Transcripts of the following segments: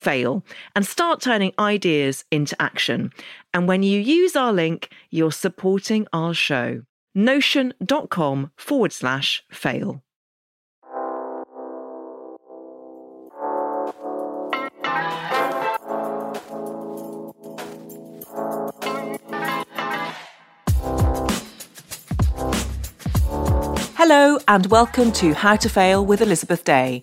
fail and start turning ideas into action. And when you use our link, you're supporting our show. Notion.com forward slash fail. Hello, and welcome to How to Fail with Elizabeth Day,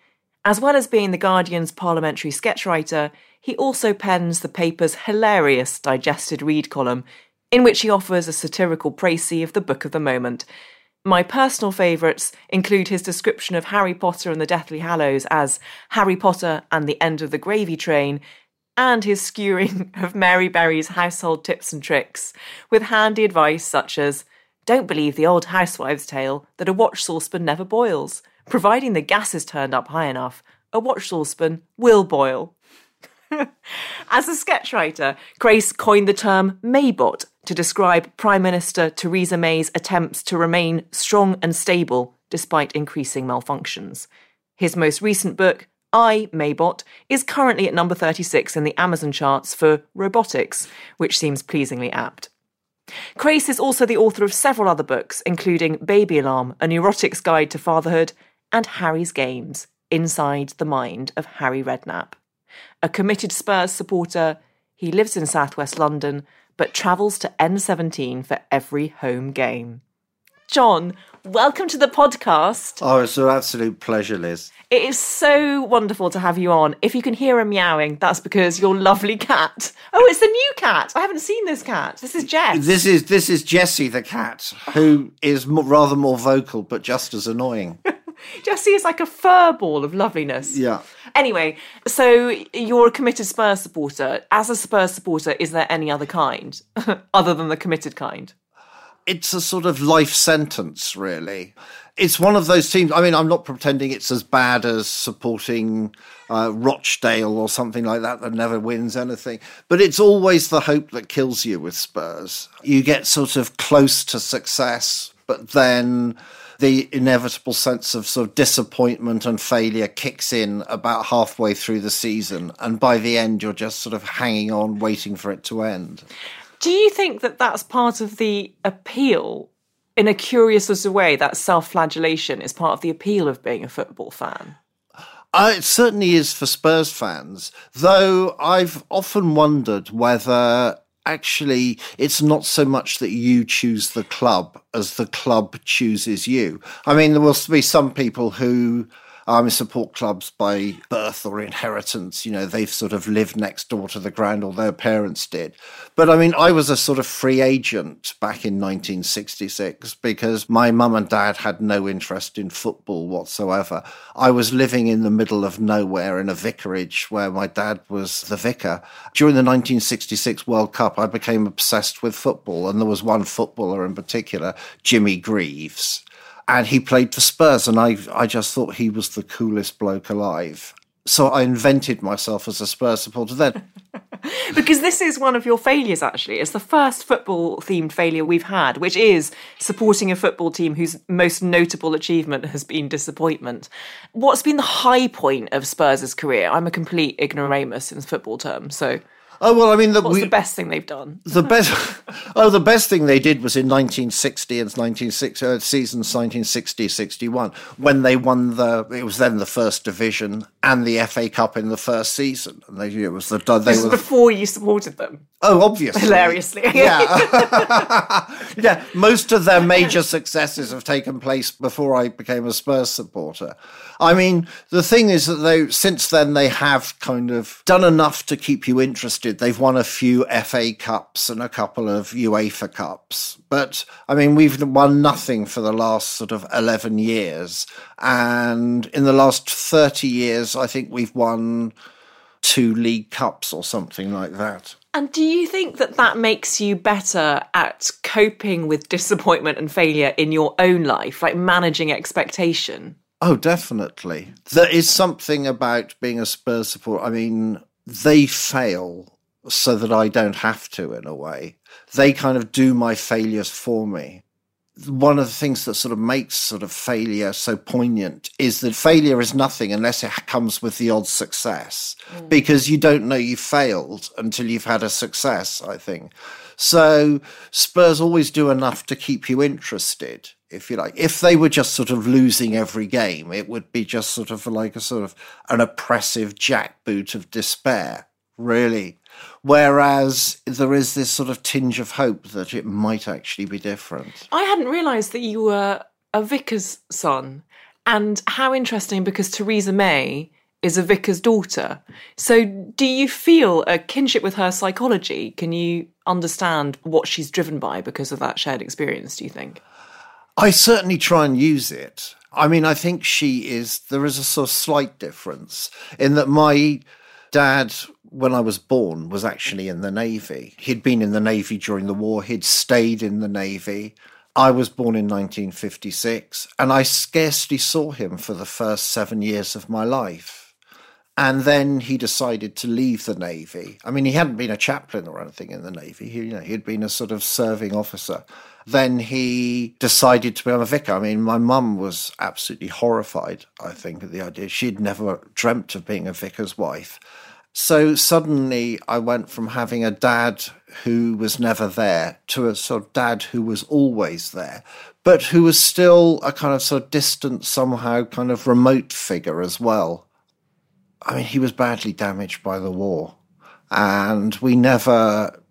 As well as being The Guardian's parliamentary sketch writer, he also pens the paper's hilarious digested read column, in which he offers a satirical précis of the book of the moment. My personal favourites include his description of Harry Potter and the Deathly Hallows as Harry Potter and the End of the Gravy Train, and his skewering of Mary Berry's household tips and tricks, with handy advice such as Don't believe the old housewife's tale that a watch saucepan never boils. Providing the gas is turned up high enough, a watch saucepan will boil. As a sketch writer, Crace coined the term Maybot to describe Prime Minister Theresa May's attempts to remain strong and stable despite increasing malfunctions. His most recent book, I, Maybot, is currently at number 36 in the Amazon charts for robotics, which seems pleasingly apt. Crace is also the author of several other books, including Baby Alarm, A Neurotic's Guide to Fatherhood, and Harry's Games Inside the Mind of Harry Redknapp. A committed Spurs supporter, he lives in southwest London but travels to N17 for every home game. John, welcome to the podcast. Oh, it's an absolute pleasure, Liz. It is so wonderful to have you on. If you can hear a meowing, that's because your lovely cat. Oh, it's the new cat. I haven't seen this cat. This is Jess. This is this is Jessie the cat, who is rather more vocal but just as annoying. Jessie is like a fur ball of loveliness. Yeah. Anyway, so you're a committed Spurs supporter. As a Spurs supporter, is there any other kind other than the committed kind? It's a sort of life sentence, really. It's one of those teams. I mean, I'm not pretending it's as bad as supporting uh, Rochdale or something like that that never wins anything. But it's always the hope that kills you with Spurs. You get sort of close to success, but then the inevitable sense of sort of disappointment and failure kicks in about halfway through the season. And by the end, you're just sort of hanging on, waiting for it to end. Do you think that that's part of the appeal? In a curious sort of way, that self flagellation is part of the appeal of being a football fan. Uh, it certainly is for Spurs fans, though I've often wondered whether actually it's not so much that you choose the club as the club chooses you. I mean, there will be some people who um, support clubs by birth or inheritance. You know, they've sort of lived next door to the ground or their parents did. But I mean, I was a sort of free agent back in 1966 because my mum and dad had no interest in football whatsoever. I was living in the middle of nowhere in a vicarage where my dad was the vicar. During the 1966 World Cup, I became obsessed with football, and there was one footballer in particular, Jimmy Greaves and he played for Spurs, and I I just thought he was the coolest bloke alive. So I invented myself as a Spurs supporter then. because this is one of your failures, actually. It's the first football themed failure we've had, which is supporting a football team whose most notable achievement has been disappointment. What's been the high point of Spurs' career? I'm a complete ignoramus in football terms, so. Oh well, I mean, the, What's we, the best thing they've done? The best. oh, the best thing they did was in 1960 and 1960 uh, seasons 1960-61 when they won the. It was then the first division and the FA Cup in the first season, and they it was the. They this were, before you supported them. Oh, obviously, hilariously, yeah, yeah. Most of their major successes have taken place before I became a Spurs supporter. I mean, the thing is that they since then they have kind of done enough to keep you interested They've won a few FA Cups and a couple of UEFA Cups. But I mean, we've won nothing for the last sort of 11 years. And in the last 30 years, I think we've won two League Cups or something like that. And do you think that that makes you better at coping with disappointment and failure in your own life, like managing expectation? Oh, definitely. There is something about being a Spurs supporter. I mean, they fail so that I don't have to, in a way. They kind of do my failures for me. One of the things that sort of makes sort of failure so poignant is that failure is nothing unless it comes with the odd success, mm. because you don't know you failed until you've had a success, I think. So Spurs always do enough to keep you interested, if you like. If they were just sort of losing every game, it would be just sort of like a sort of an oppressive jackboot of despair, really. Whereas there is this sort of tinge of hope that it might actually be different. I hadn't realised that you were a vicar's son. And how interesting because Theresa May is a vicar's daughter. So do you feel a kinship with her psychology? Can you understand what she's driven by because of that shared experience, do you think? I certainly try and use it. I mean, I think she is, there is a sort of slight difference in that my dad when I was born, was actually in the Navy. He'd been in the Navy during the war, he'd stayed in the Navy. I was born in 1956, and I scarcely saw him for the first seven years of my life. And then he decided to leave the Navy. I mean, he hadn't been a chaplain or anything in the Navy. He, you know, he'd been a sort of serving officer. Then he decided to become a vicar. I mean, my mum was absolutely horrified, I think, at the idea. She'd never dreamt of being a vicar's wife. So suddenly I went from having a dad who was never there to a sort of dad who was always there, but who was still a kind of sort of distant, somehow kind of remote figure as well. I mean, he was badly damaged by the war, and we never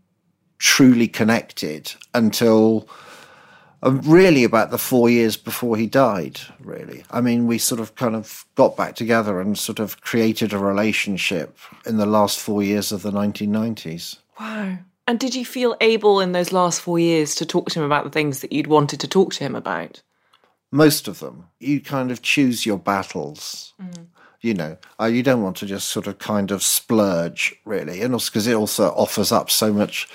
truly connected until really about the four years before he died, really. I mean, we sort of kind of got back together and sort of created a relationship in the last four years of the 1990s. Wow. And did you feel able in those last four years to talk to him about the things that you'd wanted to talk to him about? Most of them. You kind of choose your battles. Mm. You know, uh, you don't want to just sort of kind of splurge, really. And also because it also offers up so much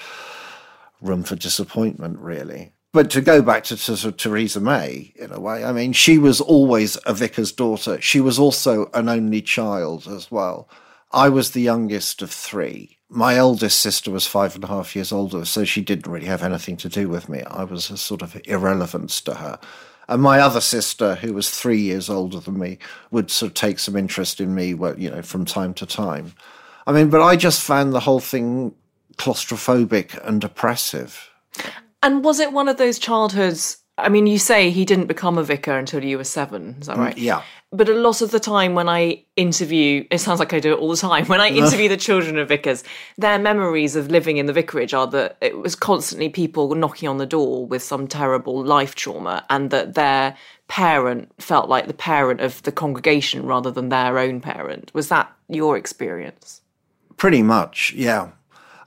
room for disappointment, really. But to go back to, to, to, Theresa May, in a way, I mean, she was always a vicar's daughter. She was also an only child as well. I was the youngest of three. My eldest sister was five and a half years older, so she didn't really have anything to do with me. I was a sort of irrelevance to her. And my other sister, who was three years older than me, would sort of take some interest in me, well, you know, from time to time. I mean, but I just found the whole thing claustrophobic and oppressive. And was it one of those childhoods? I mean, you say he didn't become a vicar until you were seven. Is that mm, right? Yeah. But a lot of the time when I interview, it sounds like I do it all the time. When I interview the children of vicars, their memories of living in the vicarage are that it was constantly people knocking on the door with some terrible life trauma, and that their parent felt like the parent of the congregation rather than their own parent. Was that your experience? Pretty much, yeah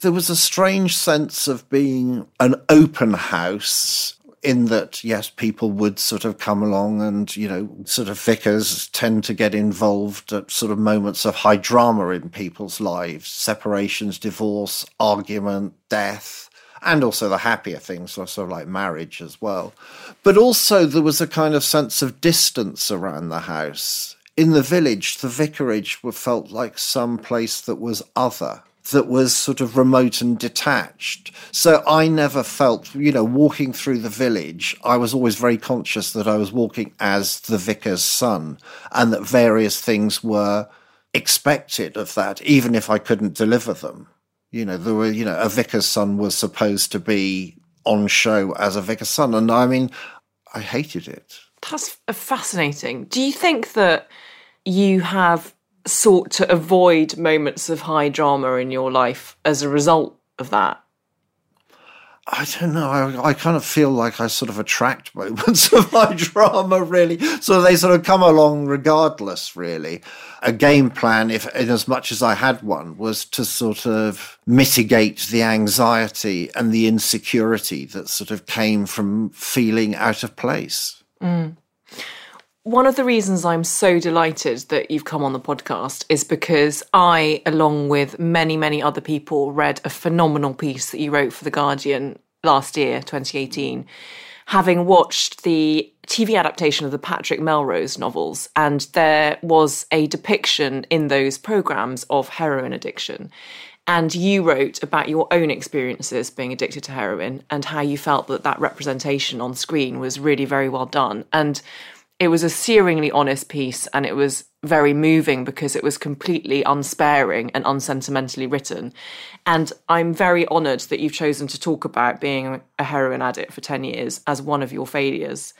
there was a strange sense of being an open house in that, yes, people would sort of come along and, you know, sort of vicars tend to get involved at sort of moments of high drama in people's lives separations, divorce, argument, death, and also the happier things, sort of like marriage as well. But also, there was a kind of sense of distance around the house. In the village, the vicarage felt like some place that was other that was sort of remote and detached. So I never felt, you know, walking through the village, I was always very conscious that I was walking as the vicar's son and that various things were expected of that, even if I couldn't deliver them. You know, there were, you know, a vicar's son was supposed to be on show as a vicar's son. And I mean, I hated it. That's fascinating. Do you think that you have sought to avoid moments of high drama in your life as a result of that? I don't know. I, I, kind of feel like I sort of attract moments of high drama, really. So they sort of come along regardless, really. A game plan, if in as much as I had one, was to sort of mitigate the anxiety and the insecurity that sort of came from feeling out of place. Mm. One of the reasons I'm so delighted that you've come on the podcast is because I, along with many, many other people, read a phenomenal piece that you wrote for The Guardian last year, 2018, having watched the TV adaptation of the Patrick Melrose novels. And there was a depiction in those programs of heroin addiction. And you wrote about your own experiences being addicted to heroin and how you felt that that representation on screen was really very well done. And it was a searingly honest piece and it was very moving because it was completely unsparing and unsentimentally written. And I'm very honoured that you've chosen to talk about being a heroin addict for 10 years as one of your failures.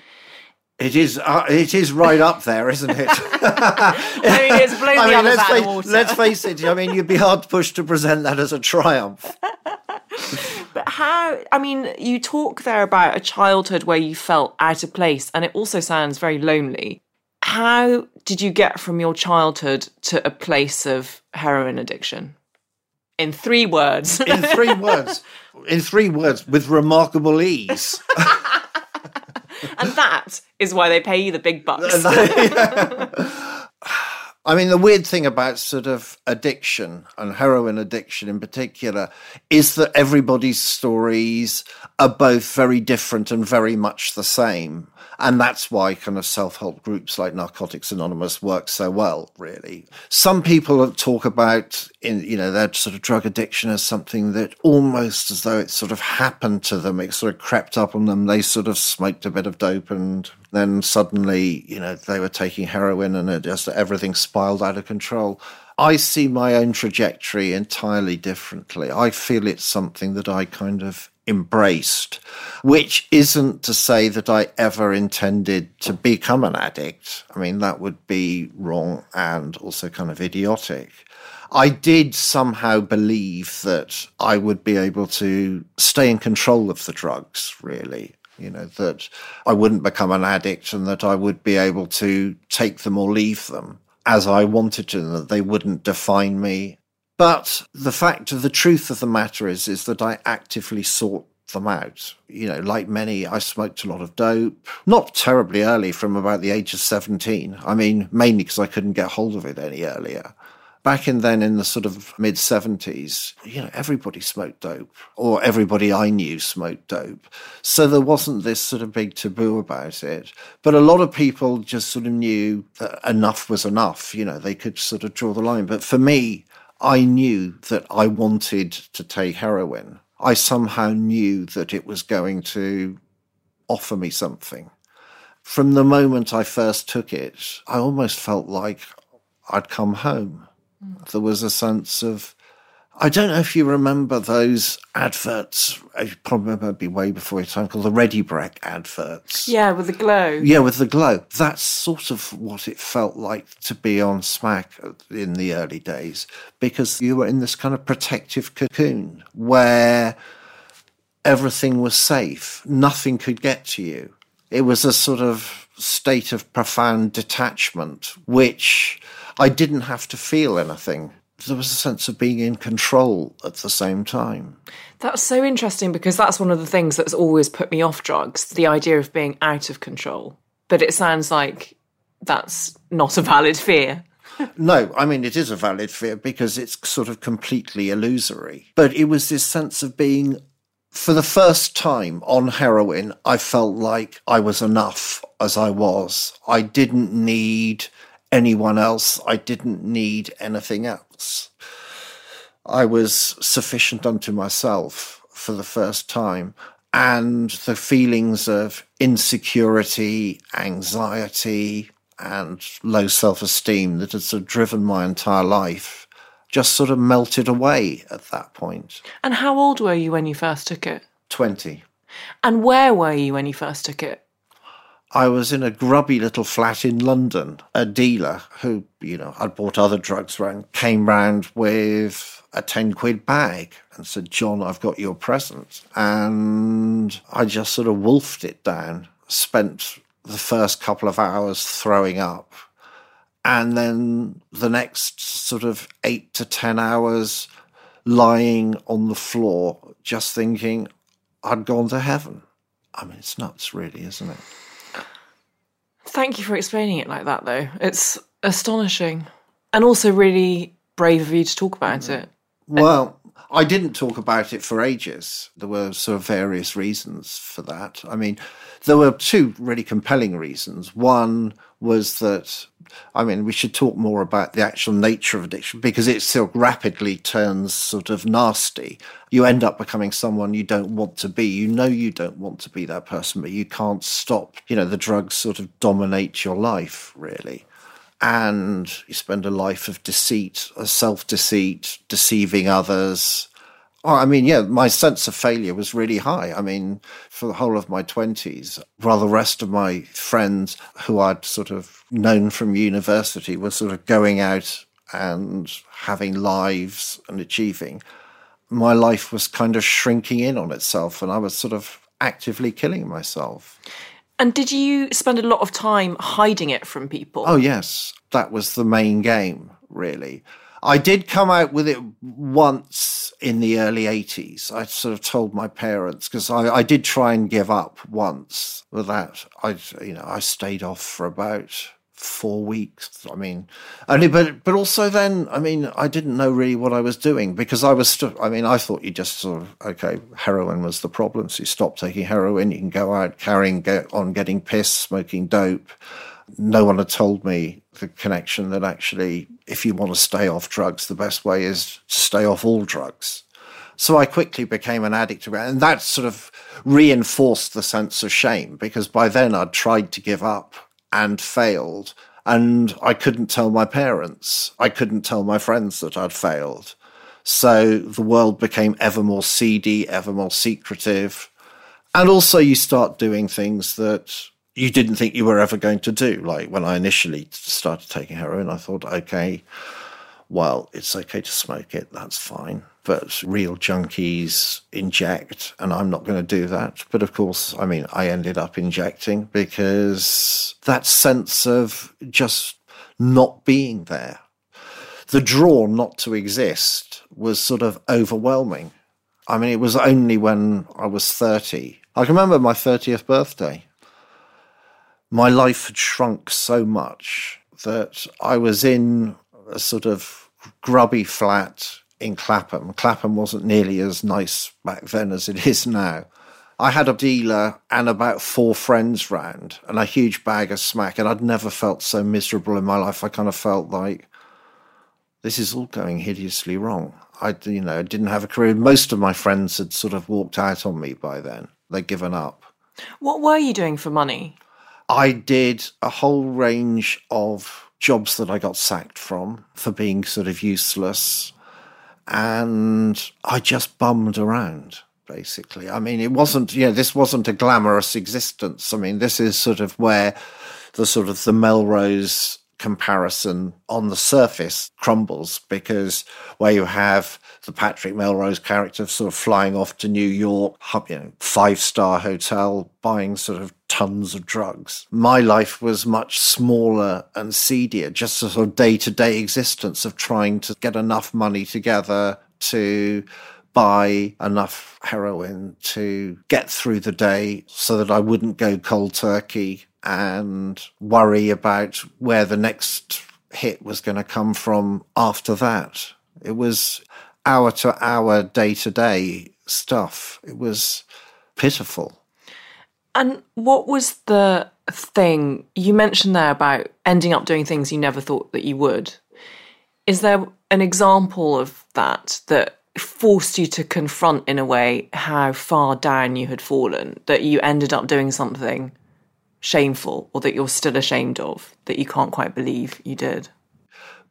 It is. Uh, it is right up there, isn't it? I mean, it's blown I mean, let's, face, let's face it. I mean, you'd be hard pushed to present that as a triumph. but how? I mean, you talk there about a childhood where you felt out of place, and it also sounds very lonely. How did you get from your childhood to a place of heroin addiction? In three words. In three words. In three words, with remarkable ease. and that is why they pay you the big bucks. I mean, the weird thing about sort of addiction and heroin addiction in particular is that everybody's stories are both very different and very much the same. And that's why kind of self help groups like Narcotics Anonymous work so well, really. Some people talk about, in, you know, their sort of drug addiction as something that almost as though it sort of happened to them, it sort of crept up on them. They sort of smoked a bit of dope and then suddenly, you know, they were taking heroin and it just everything spiraled out of control. I see my own trajectory entirely differently. I feel it's something that I kind of embraced, which isn't to say that I ever intended to become an addict. I mean, that would be wrong and also kind of idiotic. I did somehow believe that I would be able to stay in control of the drugs, really. You know, that I wouldn't become an addict and that I would be able to take them or leave them as I wanted to, and that they wouldn't define me but the fact of the truth of the matter is, is that I actively sought them out. You know, like many, I smoked a lot of dope, not terribly early from about the age of 17. I mean, mainly because I couldn't get hold of it any earlier. Back in then, in the sort of mid 70s, you know, everybody smoked dope, or everybody I knew smoked dope. So there wasn't this sort of big taboo about it. But a lot of people just sort of knew that enough was enough. You know, they could sort of draw the line. But for me, I knew that I wanted to take heroin. I somehow knew that it was going to offer me something. From the moment I first took it, I almost felt like I'd come home. Mm. There was a sense of I don't know if you remember those adverts. You probably remember it'd be way before your time called the Ready Brek adverts. Yeah, with the glow. Yeah, with the glow. That's sort of what it felt like to be on Smack in the early days because you were in this kind of protective cocoon where everything was safe. Nothing could get to you. It was a sort of state of profound detachment, which I didn't have to feel anything there was a sense of being in control at the same time. That's so interesting because that's one of the things that's always put me off drugs the idea of being out of control. But it sounds like that's not a valid fear. no, I mean, it is a valid fear because it's sort of completely illusory. But it was this sense of being, for the first time on heroin, I felt like I was enough as I was. I didn't need anyone else. I didn't need anything else. I was sufficient unto myself for the first time. And the feelings of insecurity, anxiety, and low self esteem that had sort of driven my entire life just sort of melted away at that point. And how old were you when you first took it? 20. And where were you when you first took it? I was in a grubby little flat in London. A dealer who, you know, I'd bought other drugs around, came round with a 10 quid bag and said, John, I've got your present. And I just sort of wolfed it down, spent the first couple of hours throwing up. And then the next sort of eight to 10 hours lying on the floor, just thinking, I'd gone to heaven. I mean, it's nuts, really, isn't it? Thank you for explaining it like that, though. It's astonishing and also really brave of you to talk about mm. it. Well, I didn't talk about it for ages. There were sort of various reasons for that. I mean, there were two really compelling reasons. One was that I mean, we should talk more about the actual nature of addiction because it so rapidly turns sort of nasty. You end up becoming someone you don't want to be. You know you don't want to be that person, but you can't stop. You know, the drugs sort of dominate your life, really. And you spend a life of deceit, self deceit, deceiving others, Oh, I mean, yeah, my sense of failure was really high. I mean, for the whole of my 20s, while the rest of my friends who I'd sort of known from university were sort of going out and having lives and achieving, my life was kind of shrinking in on itself and I was sort of actively killing myself. And did you spend a lot of time hiding it from people? Oh, yes. That was the main game, really. I did come out with it once in the early 80s. I sort of told my parents because I, I, did try and give up once with that. I, you know, I stayed off for about four weeks. I mean, only, but, but also then, I mean, I didn't know really what I was doing because I was, st- I mean, I thought you just sort of, okay, heroin was the problem. So you stop taking heroin, you can go out carrying, on getting piss, smoking dope. No one had told me the connection that actually, if you want to stay off drugs, the best way is to stay off all drugs. So I quickly became an addict. And that sort of reinforced the sense of shame because by then I'd tried to give up and failed. And I couldn't tell my parents. I couldn't tell my friends that I'd failed. So the world became ever more seedy, ever more secretive. And also, you start doing things that you didn't think you were ever going to do. Like when I initially started taking heroin, I thought, okay, well, it's okay to smoke it, that's fine. But real junkies inject, and I'm not going to do that. But of course, I mean, I ended up injecting because that sense of just not being there, the draw not to exist was sort of overwhelming. I mean, it was only when I was 30. I can remember my 30th birthday my life had shrunk so much that I was in a sort of grubby flat in Clapham. Clapham wasn't nearly as nice back then as it is now. I had a dealer and about four friends round and a huge bag of smack, and I'd never felt so miserable in my life. I kind of felt like this is all going hideously wrong. I, you know, didn't have a career. Most of my friends had sort of walked out on me by then. They'd given up. What were you doing for money? I did a whole range of jobs that I got sacked from for being sort of useless. And I just bummed around, basically. I mean, it wasn't, you know, this wasn't a glamorous existence. I mean, this is sort of where the sort of the Melrose comparison on the surface crumbles because where you have the Patrick Melrose character sort of flying off to New York, you know, five star hotel, buying sort of tons of drugs. My life was much smaller and seedier, just a sort of day to day existence of trying to get enough money together to buy enough heroin to get through the day so that I wouldn't go cold turkey and worry about where the next hit was going to come from after that. It was hour to hour, day to day stuff. It was pitiful. And what was the thing you mentioned there about ending up doing things you never thought that you would? Is there an example of that that forced you to confront in a way how far down you had fallen that you ended up doing something shameful or that you're still ashamed of that you can't quite believe you did?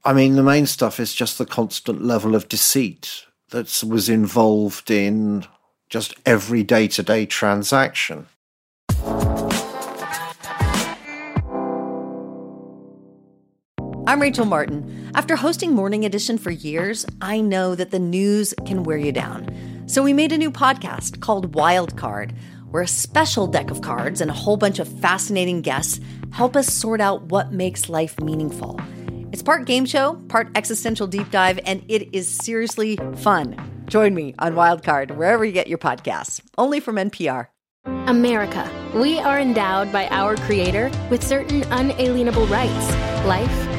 I mean, the main stuff is just the constant level of deceit that was involved in just every day to day transaction. I'm Rachel Martin. After hosting Morning Edition for years, I know that the news can wear you down. So we made a new podcast called Wild Card, where a special deck of cards and a whole bunch of fascinating guests help us sort out what makes life meaningful. It's part game show, part existential deep dive, and it is seriously fun. Join me on Wildcard wherever you get your podcasts, only from NPR. America. We are endowed by our Creator with certain unalienable rights life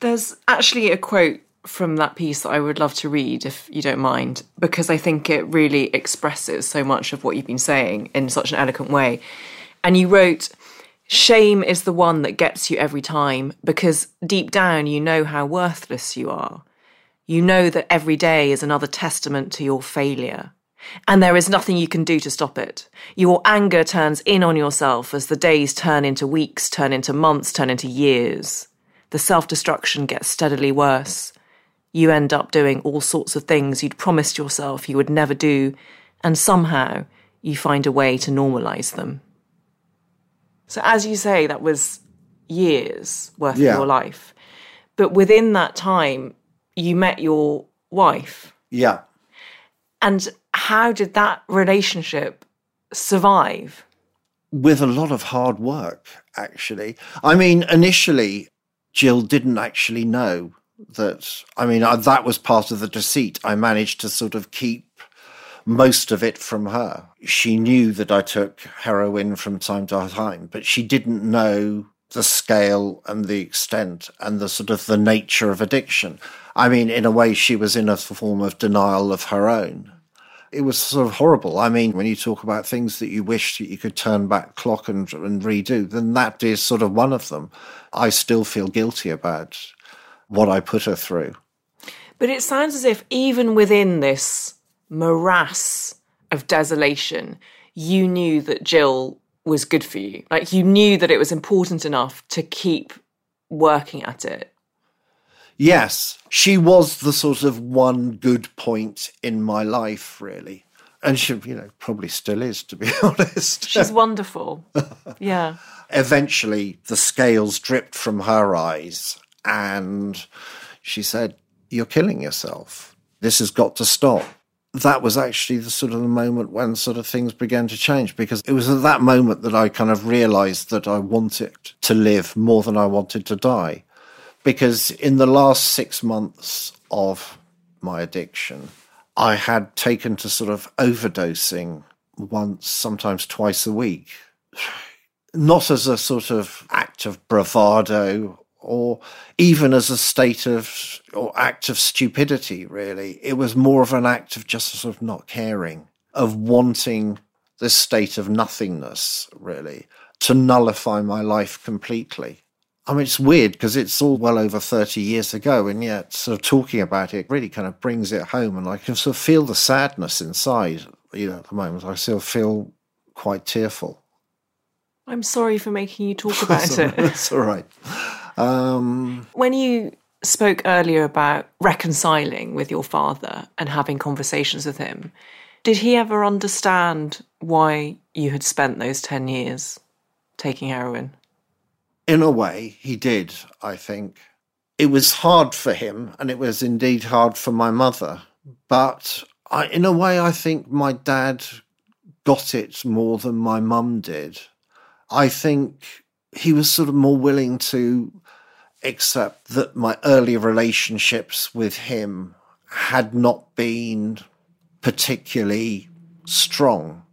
There's actually a quote from that piece that I would love to read if you don't mind, because I think it really expresses so much of what you've been saying in such an eloquent way. And you wrote, Shame is the one that gets you every time because deep down you know how worthless you are. You know that every day is another testament to your failure. And there is nothing you can do to stop it. Your anger turns in on yourself as the days turn into weeks, turn into months, turn into years the self destruction gets steadily worse. You end up doing all sorts of things you'd promised yourself you would never do, and somehow you find a way to normalize them. So, as you say, that was years worth yeah. of your life. But within that time, you met your wife. Yeah. And how did that relationship survive? With a lot of hard work, actually. I mean, initially, Jill didn't actually know that. I mean, I, that was part of the deceit. I managed to sort of keep most of it from her. She knew that I took heroin from time to time, but she didn't know the scale and the extent and the sort of the nature of addiction. I mean, in a way, she was in a form of denial of her own it was sort of horrible. I mean, when you talk about things that you wish that you could turn back clock and, and redo, then that is sort of one of them. I still feel guilty about what I put her through. But it sounds as if even within this morass of desolation, you knew that Jill was good for you. Like you knew that it was important enough to keep working at it. Yes, she was the sort of one good point in my life, really. And she, you know, probably still is, to be honest. She's wonderful. yeah. Eventually, the scales dripped from her eyes, and she said, You're killing yourself. This has got to stop. That was actually the sort of the moment when sort of things began to change because it was at that moment that I kind of realized that I wanted to live more than I wanted to die because in the last six months of my addiction, I had taken to sort of overdosing once, sometimes twice a week. Not as a sort of act of bravado or even as a state of or act of stupidity, really. It was more of an act of just sort of not caring, of wanting this state of nothingness, really, to nullify my life completely. I mean, it's weird because it's all well over 30 years ago, and yet sort of talking about it really kind of brings it home. And I can sort of feel the sadness inside, you know, at the moment. I still feel quite tearful. I'm sorry for making you talk about it. That's all right. Um, when you spoke earlier about reconciling with your father and having conversations with him, did he ever understand why you had spent those 10 years taking heroin? In a way, he did, I think. It was hard for him, and it was indeed hard for my mother. But I, in a way, I think my dad got it more than my mum did. I think he was sort of more willing to accept that my early relationships with him had not been particularly strong.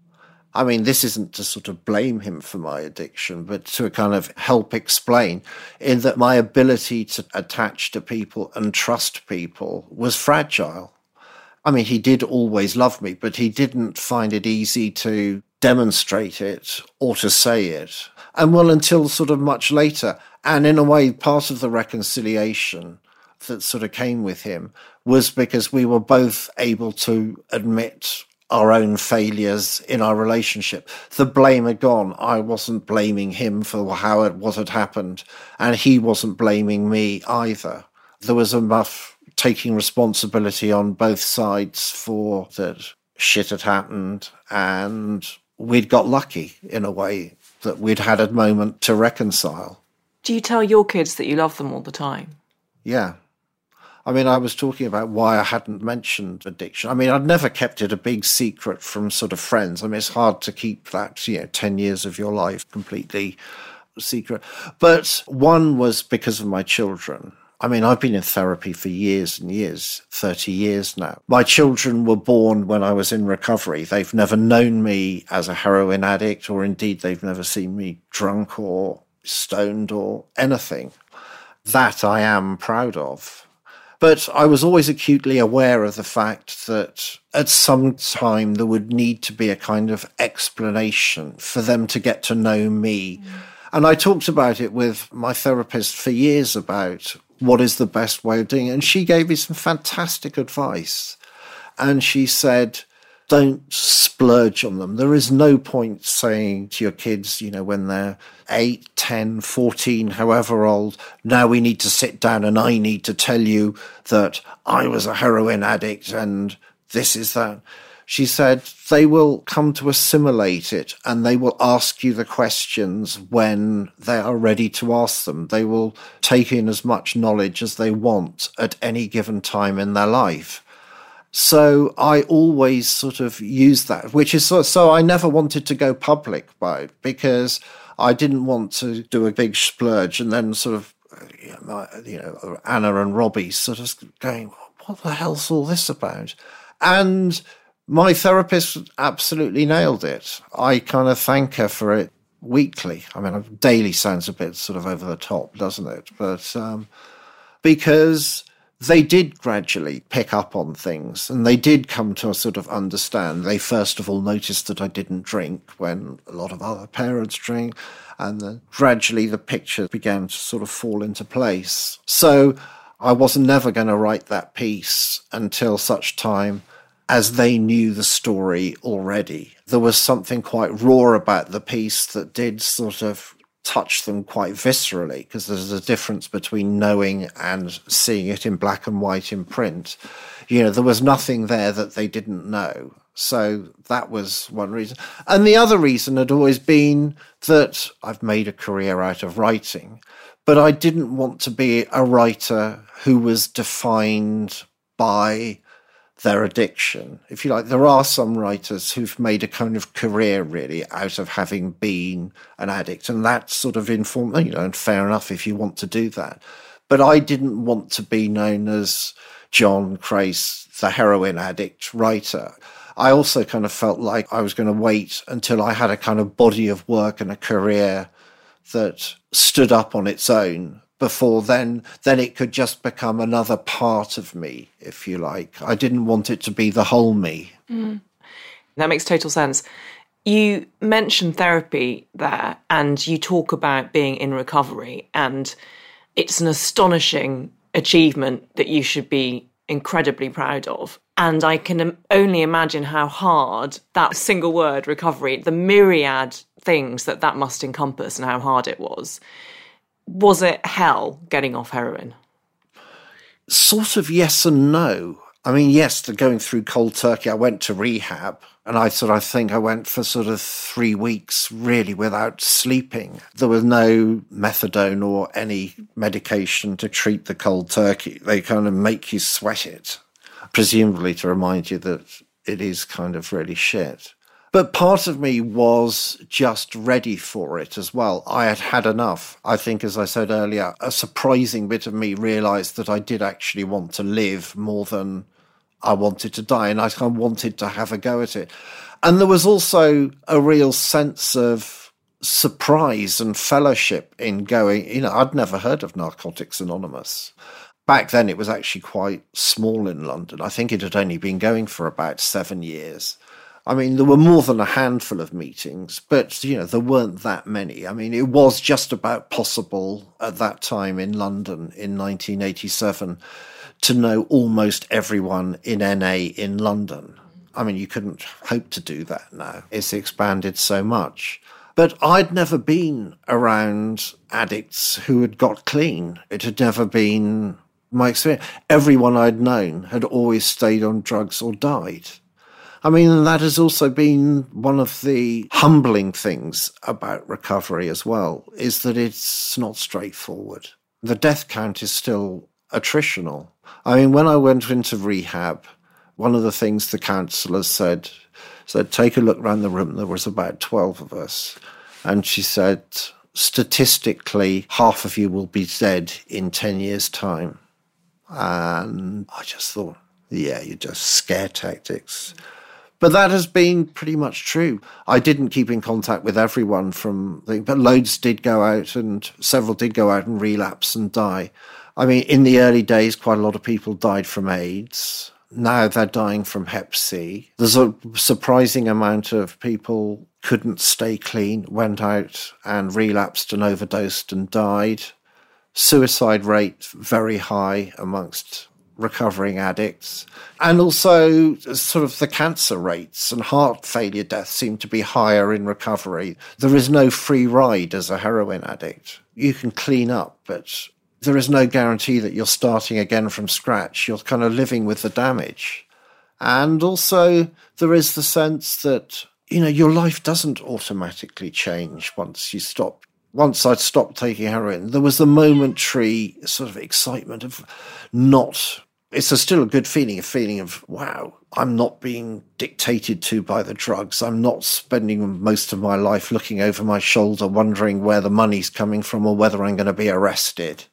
I mean, this isn't to sort of blame him for my addiction, but to kind of help explain in that my ability to attach to people and trust people was fragile. I mean, he did always love me, but he didn't find it easy to demonstrate it or to say it. And well, until sort of much later. And in a way, part of the reconciliation that sort of came with him was because we were both able to admit our own failures in our relationship. The blame had gone. I wasn't blaming him for how it, what had happened, and he wasn't blaming me either. There was enough taking responsibility on both sides for that shit had happened, and we'd got lucky in a way that we'd had a moment to reconcile. Do you tell your kids that you love them all the time? Yeah. I mean, I was talking about why I hadn't mentioned addiction. I mean, I'd never kept it a big secret from sort of friends. I mean, it's hard to keep that, you know, 10 years of your life completely secret. But one was because of my children. I mean, I've been in therapy for years and years, 30 years now. My children were born when I was in recovery. They've never known me as a heroin addict, or indeed, they've never seen me drunk or stoned or anything. That I am proud of. But I was always acutely aware of the fact that at some time there would need to be a kind of explanation for them to get to know me. Mm. And I talked about it with my therapist for years about what is the best way of doing it. And she gave me some fantastic advice. And she said, don't splurge on them. There is no point saying to your kids, you know, when they're 8, 10, 14, however old, now we need to sit down and I need to tell you that I was a heroin addict and this is that she said they will come to assimilate it and they will ask you the questions when they are ready to ask them. They will take in as much knowledge as they want at any given time in their life. So I always sort of use that, which is so, so I never wanted to go public it because I didn't want to do a big splurge and then sort of, you know, Anna and Robbie sort of going, what the hell's all this about? And my therapist absolutely nailed it. I kind of thank her for it weekly. I mean, daily sounds a bit sort of over the top, doesn't it? But um, because they did gradually pick up on things and they did come to a sort of understand. They first of all noticed that I didn't drink when a lot of other parents drink. And then gradually the picture began to sort of fall into place. So I was never going to write that piece until such time as they knew the story already. There was something quite raw about the piece that did sort of touch them quite viscerally because there's a difference between knowing and seeing it in black and white in print. You know, there was nothing there that they didn't know. So that was one reason. And the other reason had always been that I've made a career out of writing, but I didn't want to be a writer who was defined by their addiction. If you like, there are some writers who've made a kind of career really out of having been an addict, and that's sort of informed, you know, and fair enough if you want to do that. But I didn't want to be known as John Crace, the heroin addict writer. I also kind of felt like I was going to wait until I had a kind of body of work and a career that stood up on its own before then, then it could just become another part of me, if you like. I didn't want it to be the whole me. Mm. That makes total sense. You mentioned therapy there, and you talk about being in recovery, and it's an astonishing achievement that you should be incredibly proud of. And I can only imagine how hard that single word recovery, the myriad things that that must encompass, and how hard it was was it hell getting off heroin? Sort of yes and no. I mean, yes, the going through cold turkey, I went to rehab and I sort of think I went for sort of three weeks really without sleeping. There was no methadone or any medication to treat the cold turkey. They kind of make you sweat it, presumably to remind you that it is kind of really shit. But part of me was just ready for it as well. I had had enough. I think, as I said earlier, a surprising bit of me realized that I did actually want to live more than I wanted to die and I kind of wanted to have a go at it. And there was also a real sense of surprise and fellowship in going, you know, I'd never heard of Narcotics Anonymous. Back then, it was actually quite small in London. I think it had only been going for about seven years. I mean, there were more than a handful of meetings, but, you know, there weren't that many. I mean, it was just about possible at that time in London in 1987 to know almost everyone in NA in London. I mean, you couldn't hope to do that now. It's expanded so much. But I'd never been around addicts who had got clean. It had never been my experience. Everyone I'd known had always stayed on drugs or died. I mean, that has also been one of the humbling things about recovery as well, is that it's not straightforward. The death count is still attritional. I mean, when I went into rehab, one of the things the counsellors said, said, take a look around the room. There was about 12 of us. And she said, statistically, half of you will be dead in 10 years' time. And I just thought, yeah, you're just scare tactics. But that has been pretty much true. I didn't keep in contact with everyone from, the, but loads did go out and several did go out and relapse and die. I mean, in the early days, quite a lot of people died from AIDS. Now they're dying from Hep C. There's a surprising amount of people couldn't stay clean, went out and relapsed and overdosed and died. Suicide rate very high amongst recovering addicts. And also, sort of the cancer rates and heart failure deaths seem to be higher in recovery. There is no free ride as a heroin addict. You can clean up, but there is no guarantee that you're starting again from scratch. You're kind of living with the damage. And also, there is the sense that, you know, your life doesn't automatically change once you stop. Once I'd stopped taking heroin, there was the momentary sort of excitement of not. It's a still a good feeling, a feeling of, wow, I'm not being dictated to by the drugs. I'm not spending most of my life looking over my shoulder, wondering where the money's coming from or whether I'm going to be arrested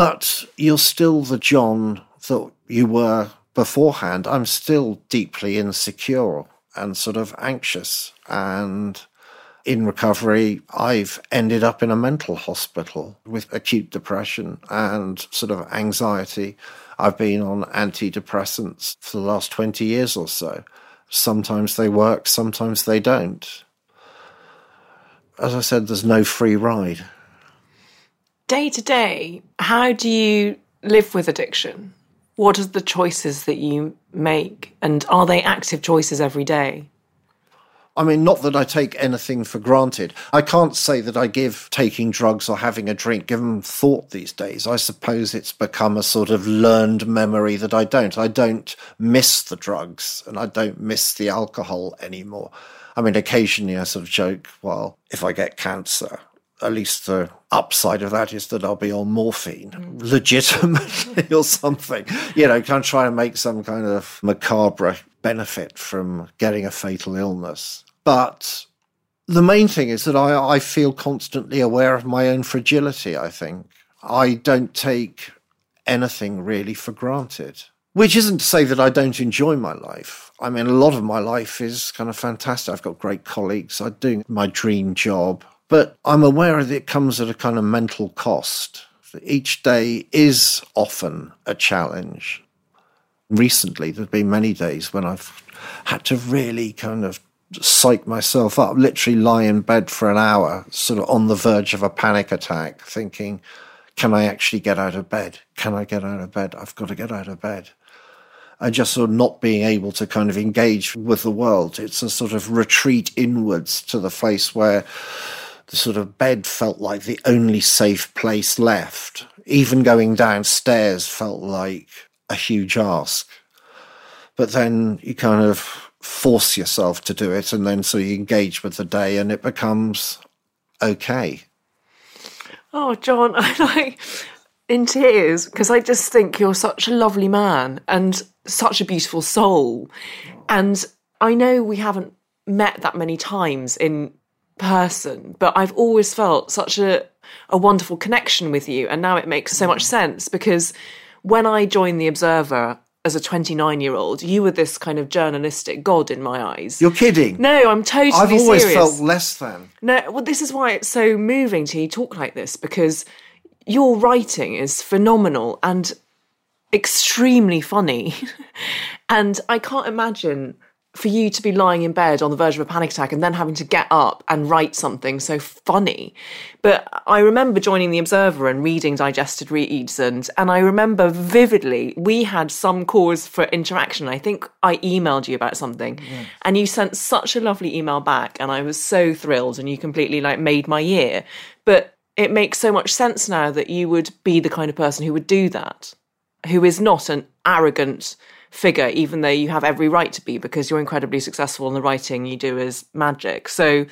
but you're still the John that you were beforehand. I'm still deeply insecure and sort of anxious. And in recovery, I've ended up in a mental hospital with acute depression and sort of anxiety. I've been on antidepressants for the last 20 years or so. Sometimes they work, sometimes they don't. As I said, there's no free ride day to day, how do you live with addiction? What are the choices that you make? And are they active choices every day? I mean, not that I take anything for granted. I can't say that I give taking drugs or having a drink given thought these days. I suppose it's become a sort of learned memory that I don't. I don't miss the drugs and I don't miss the alcohol anymore. I mean, occasionally I sort of joke, well, if I get cancer, at least the upside of that is that I'll be on morphine mm. legitimately or something. You know, kind of try and make some kind of macabre benefit from getting a fatal illness. But the main thing is that I, I feel constantly aware of my own fragility, I think. I don't take anything really for granted. Which isn't to say that I don't enjoy my life. I mean, a lot of my life is kind of fantastic. I've got great colleagues. I'm doing my dream job. But I'm aware that it comes at a kind of mental cost. Each day is often a challenge. Recently, there have been many days when I've had to really kind of psych myself up, literally lie in bed for an hour, sort of on the verge of a panic attack, thinking, can I actually get out of bed? Can I get out of bed? I've got to get out of bed. And just sort of not being able to kind of engage with the world. It's a sort of retreat inwards to the place where the sort of bed felt like the only safe place left. Even going downstairs felt like a huge ask. But then you kind of force yourself to do it, and then so you engage with the day, and it becomes okay. Oh, John, I'm like in tears because I just think you're such a lovely man and such a beautiful soul. And I know we haven't met that many times in person, but I've always felt such a, a wonderful connection with you. And now it makes so much sense because when I joined The Observer, as a 29 year old, you were this kind of journalistic god in my eyes. You're kidding. no, I'm totally I've always serious. felt less than. No, well, this is why it's so moving to you talk like this because your writing is phenomenal and extremely funny. and I can't imagine for you to be lying in bed on the verge of a panic attack and then having to get up and write something so funny. But I remember joining the Observer and reading digested reads, and and I remember vividly we had some cause for interaction. I think I emailed you about something, and you sent such a lovely email back, and I was so thrilled, and you completely like made my year. But it makes so much sense now that you would be the kind of person who would do that, who is not an arrogant figure, even though you have every right to be because you're incredibly successful and the writing you do is magic. So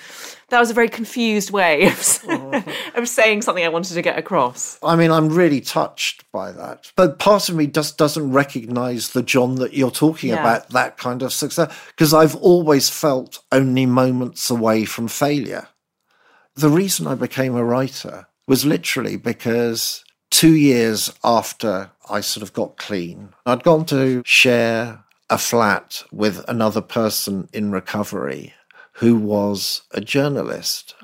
that was a very confused way of, of saying something I wanted to get across. I mean, I'm really touched by that. But part of me just doesn't recognize the John that you're talking Yeah. about, that kind of success, because I've always felt only moments away from failure. The reason I became a writer was literally because two years after I sort of got clean, I'd gone to share a flat with another person in recovery who was a journalist.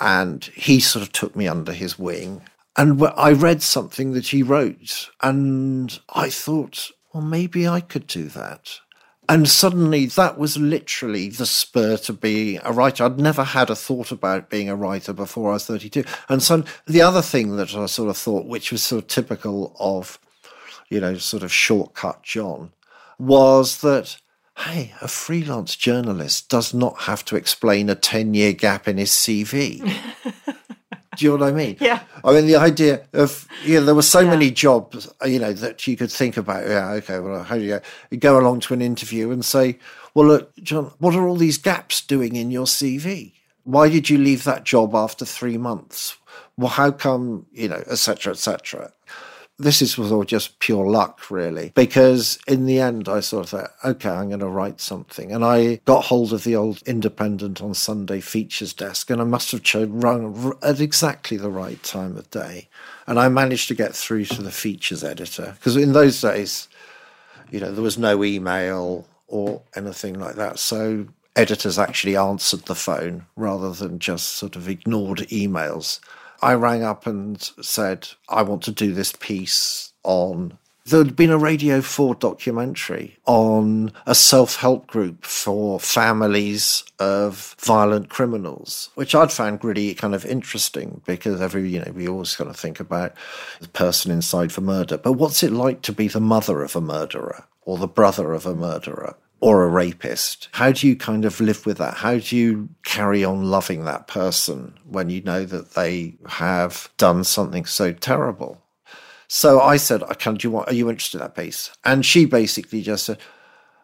And he sort of took me under his wing. And I read something that he wrote, and I thought, well, maybe I could do that. And suddenly that was literally the spur to be a writer. I'd never had a thought about being a writer before I was 32. And so the other thing that I sort of thought, which was sort of typical of, you know, sort of shortcut John, was that, hey, a freelance journalist does not have to explain a 10 year gap in his CV. Do you know what I mean? Yeah. I mean, the idea of, you know, there were so many jobs, you know, that you could think about. Yeah, okay, well, how do you go? You go along to an interview and say, well, look, John, what are all these gaps doing in your CV? Why did you leave that job after three months? Well, how come, you know, et cetera, et cetera. This is all just pure luck, really, because in the end, I sort of thought, okay, I'm going to write something. And I got hold of the old Independent on Sunday features desk, and I must have cho- rung at exactly the right time of day. And I managed to get through to the features editor, because in those days, you know, there was no email or anything like that. So editors actually answered the phone rather than just sort of ignored emails. I rang up and said, I want to do this piece on. There'd been a Radio 4 documentary on a self help group for families of violent criminals, which I'd found really kind of interesting because every, you know, we always kind of think about the person inside for murder. But what's it like to be the mother of a murderer or the brother of a murderer? Or a rapist. How do you kind of live with that? How do you carry on loving that person when you know that they have done something so terrible? So I said, I can do you want are you interested in that piece? And she basically just said,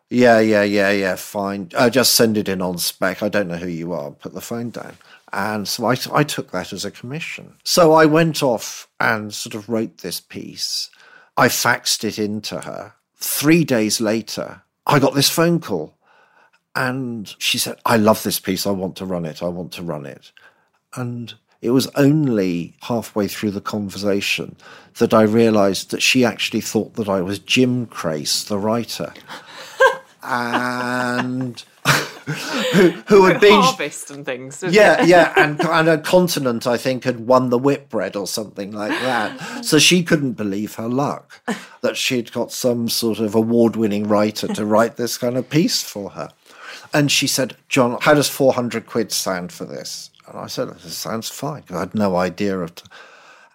Yeah, yeah, yeah, yeah, fine. Uh, just send it in on spec. I don't know who you are. Put the phone down. And so I, I took that as a commission. So I went off and sort of wrote this piece. I faxed it into her. Three days later, I got this phone call and she said, I love this piece. I want to run it. I want to run it. And it was only halfway through the conversation that I realized that she actually thought that I was Jim Crace, the writer. and who, who had been Harvest and things. yeah, yeah, and, and a continent, I think, had won the Whitbread or something like that. So she couldn't believe her luck that she'd got some sort of award winning writer to write this kind of piece for her. And she said, John, how does 400 quid sound for this? And I said, "It sounds fine, I had no idea of. T-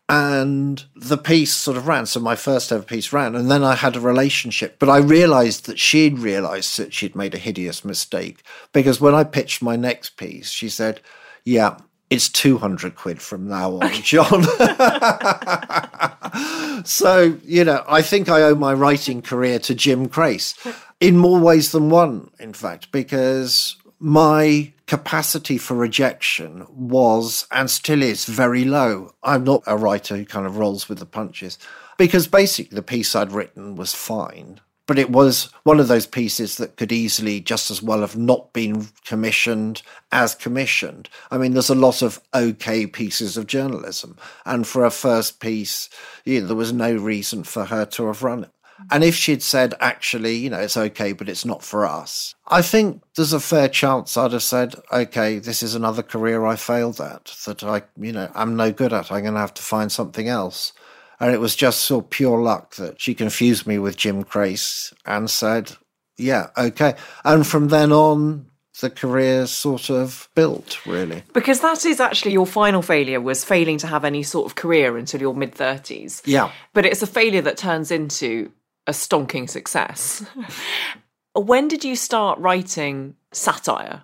and the piece sort of ran. So my first ever piece ran, and then I had a relationship. But I realised that she'd realised that she'd made a hideous mistake because when I pitched my next piece, she said, "Yeah, it's two hundred quid from now on, John." so you know, I think I owe my writing career to Jim Crace in more ways than one. In fact, because my capacity for rejection was and still is very low. I'm not a writer who kind of rolls with the punches because basically the piece I'd written was fine. But it was one of those pieces that could easily just as well have not been commissioned as commissioned. I mean, there's a lot of okay pieces of journalism. And for a first piece, you know, there was no reason for her to have run it. And if she'd said, actually, you know, it's okay, but it's not for us, I think there's a fair chance I'd have said, okay, this is another career I failed at, that I, you know, I'm no good at. I'm going to have to find something else. And it was just so pure luck that she confused me with Jim Crace and said, yeah, okay. And from then on, the career sort of built, really. Because that is actually your final failure was failing to have any sort of career until your mid 30s. Yeah. But it's a failure that turns into a stonking success. when did you start writing satire?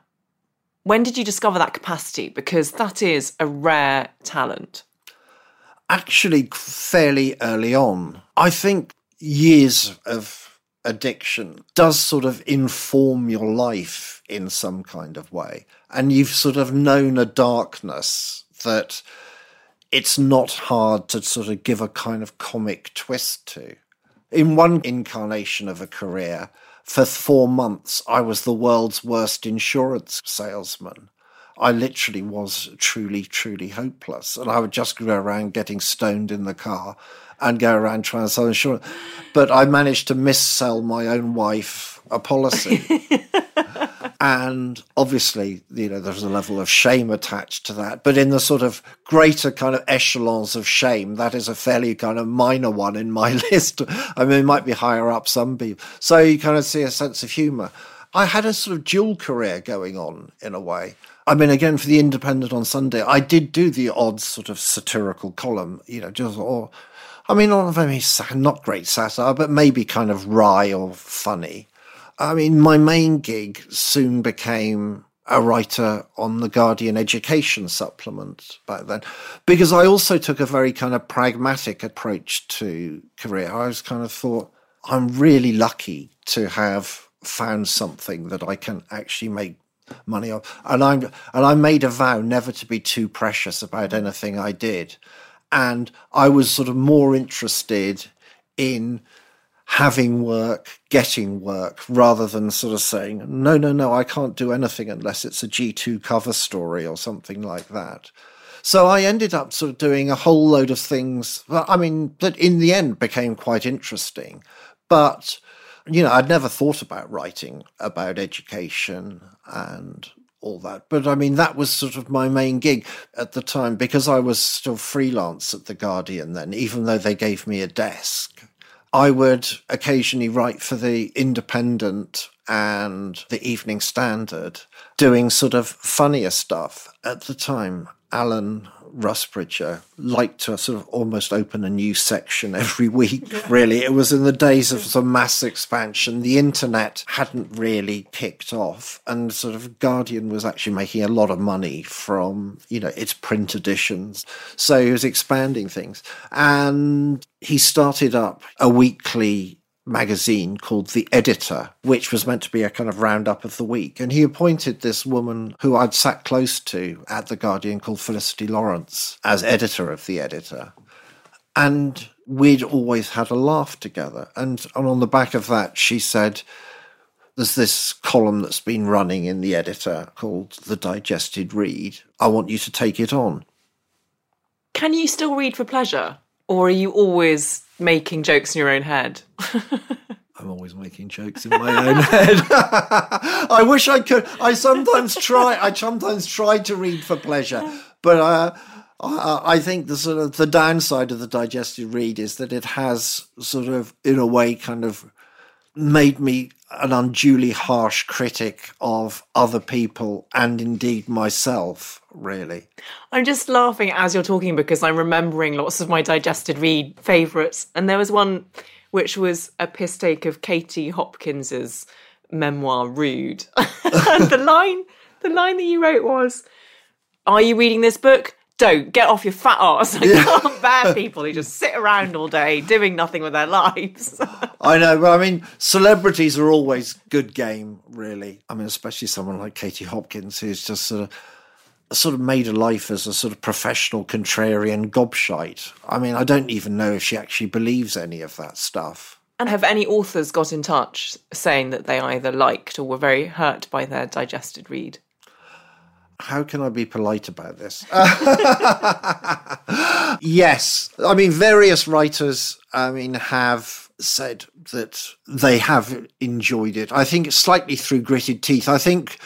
When did you discover that capacity? Because that is a rare talent. Actually, fairly early on. I think years of addiction does sort of inform your life in some kind of way. And you've sort of known a darkness that it's not hard to sort of give a kind of comic twist to. In one incarnation of a career, for four months, I was the world's worst insurance salesman. I literally was truly, truly hopeless. And I would just go around getting stoned in the car and go around trying to sell insurance. But I managed to missell my own wife a policy. and obviously, you know, there's a level of shame attached to that. But in the sort of greater kind of echelons of shame, that is a fairly kind of minor one in my list. I mean, it might be higher up some people. So you kind of see a sense of humor. I had a sort of dual career going on in a way. I mean, again, for the Independent on Sunday, I did do the odd sort of satirical column, you know, just or, I mean, not very not great satire, but maybe kind of wry or funny. I mean, my main gig soon became a writer on the Guardian education supplement back then, because I also took a very kind of pragmatic approach to career. I was kind of thought, I'm really lucky to have found something that I can actually make money off, and I'm and I made a vow never to be too precious about anything I did, and I was sort of more interested in having work, getting work, rather than sort of saying, no, no, no, I can't do anything unless it's a G2 cover story or something like that. So I ended up sort of doing a whole load of things I mean, that in the end became quite interesting. But, you know, I'd never thought about writing about education and all that. But I mean, that was sort of my main gig at the time because I was still freelance at The Guardian then, even though they gave me a desk. I would occasionally write for the Independent and the Evening Standard, doing sort of funnier stuff. At the time, Alan Rusbridger liked to sort of almost open a new section every week, really. It was in the days of the mass expansion. The internet hadn't really kicked off, and sort of Guardian was actually making a lot of money from, you know, its print editions. So he was expanding things. And he started up a weekly magazine called The Editor, which was meant to be a kind of roundup of the week. And he appointed this woman who I'd sat close to at The Guardian called Felicity Lawrence as editor of The Editor. And we'd always had a laugh together. And, and on the back of that, she said, there's this column that's been running in the editor called The Digested Read. I want you to take it on. Can you still read for pleasure? Or are you always making jokes in your own head? I'm always making jokes in my own head. I wish I could. I sometimes try. I sometimes try to read for pleasure, but uh, I, I think the sort of the downside of the digested read is that it has sort of, in a way, kind of made me an unduly harsh critic of other people and indeed myself, really. I'm just laughing as you're talking because I'm remembering lots of my digested read favourites. And there was one which was a piss take of Katie Hopkins's memoir Rude. and the line the line that you wrote was Are you reading this book? don't get off your fat ass. I yeah. can't bear people who just sit around all day doing nothing with their lives. I know, but I mean, celebrities are always good game, really. I mean, especially someone like Katie Hopkins, who's just sort of sort of made a life as a sort of professional contrarian gobshite. I mean, I don't even know if she actually believes any of that stuff. And have any authors got in touch saying that they either liked or were very hurt by their digested read? how can I be polite about this? yes. I mean, various writers, I mean, have said that they have enjoyed it. I think slightly through gritted teeth. I think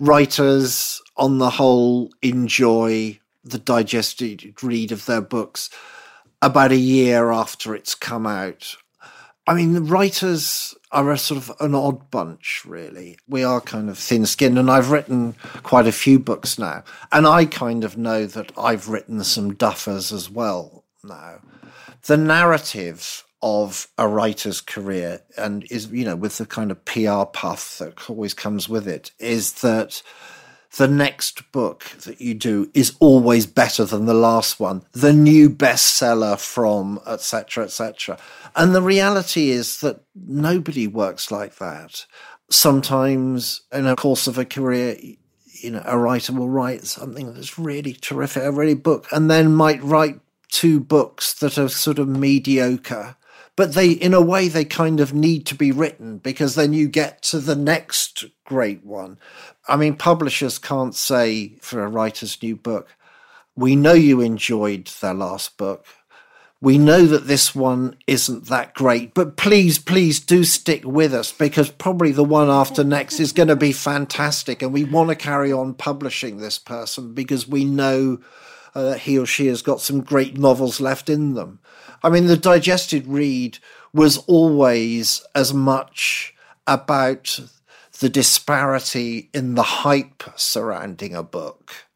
writers, on the whole, enjoy the digested read of their books about a year after it's come out. I mean, the writers are a sort of an odd bunch, really. We are kind of thin skinned, and I've written quite a few books now. And I kind of know that I've written some duffers as well now. The narrative of a writer's career and is, you know, with the kind of PR puff that always comes with it, is that the next book that you do is always better than the last one, the new bestseller from, etc., etc. And the reality is that nobody works like that. Sometimes, in a course of a career, you know, a writer will write something that's really terrific, a really book, and then might write two books that are sort of mediocre but they in a way they kind of need to be written because then you get to the next great one i mean publishers can't say for a writer's new book we know you enjoyed their last book we know that this one isn't that great, but please, please do stick with us because probably the one after next is going to be fantastic. And we want to carry on publishing this person because we know uh, that he or she has got some great novels left in them. I mean, the digested read was always as much about the disparity in the hype surrounding a book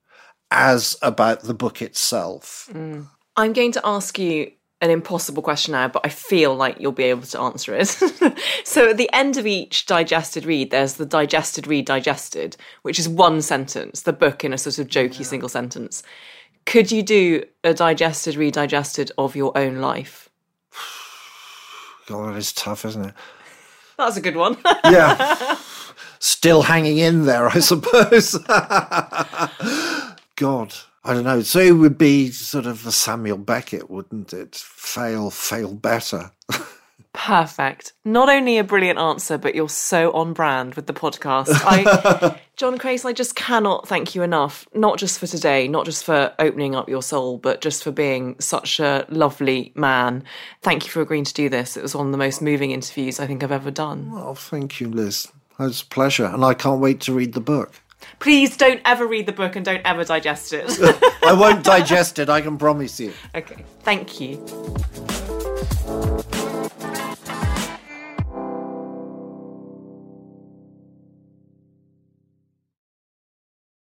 as about the book itself. Mm. I'm going to ask you an impossible question now, but I feel like you'll be able to answer it. so at the end of each digested read, there's the digested read digested, which is one sentence, the book in a sort of jokey yeah. single sentence. Could you do a digested, redigested of your own life? God, it's tough, isn't it? That's a good one. yeah. Still hanging in there, I suppose. God, I don't know. So it would be sort of a Samuel Beckett, wouldn't it? Fail, fail better. Perfect. Not only a brilliant answer, but you're so on brand with the podcast. I, John Crace, I just cannot thank you enough. Not just for today, not just for opening up your soul, but just for being such a lovely man. Thank you for agreeing to do this. It was one of the most moving interviews I think I've ever done. Well, thank you, Liz. It was a pleasure, and I can't wait to read the book. Please don't ever read the book and don't ever digest it. I won't digest it, I can promise you. Okay, thank you.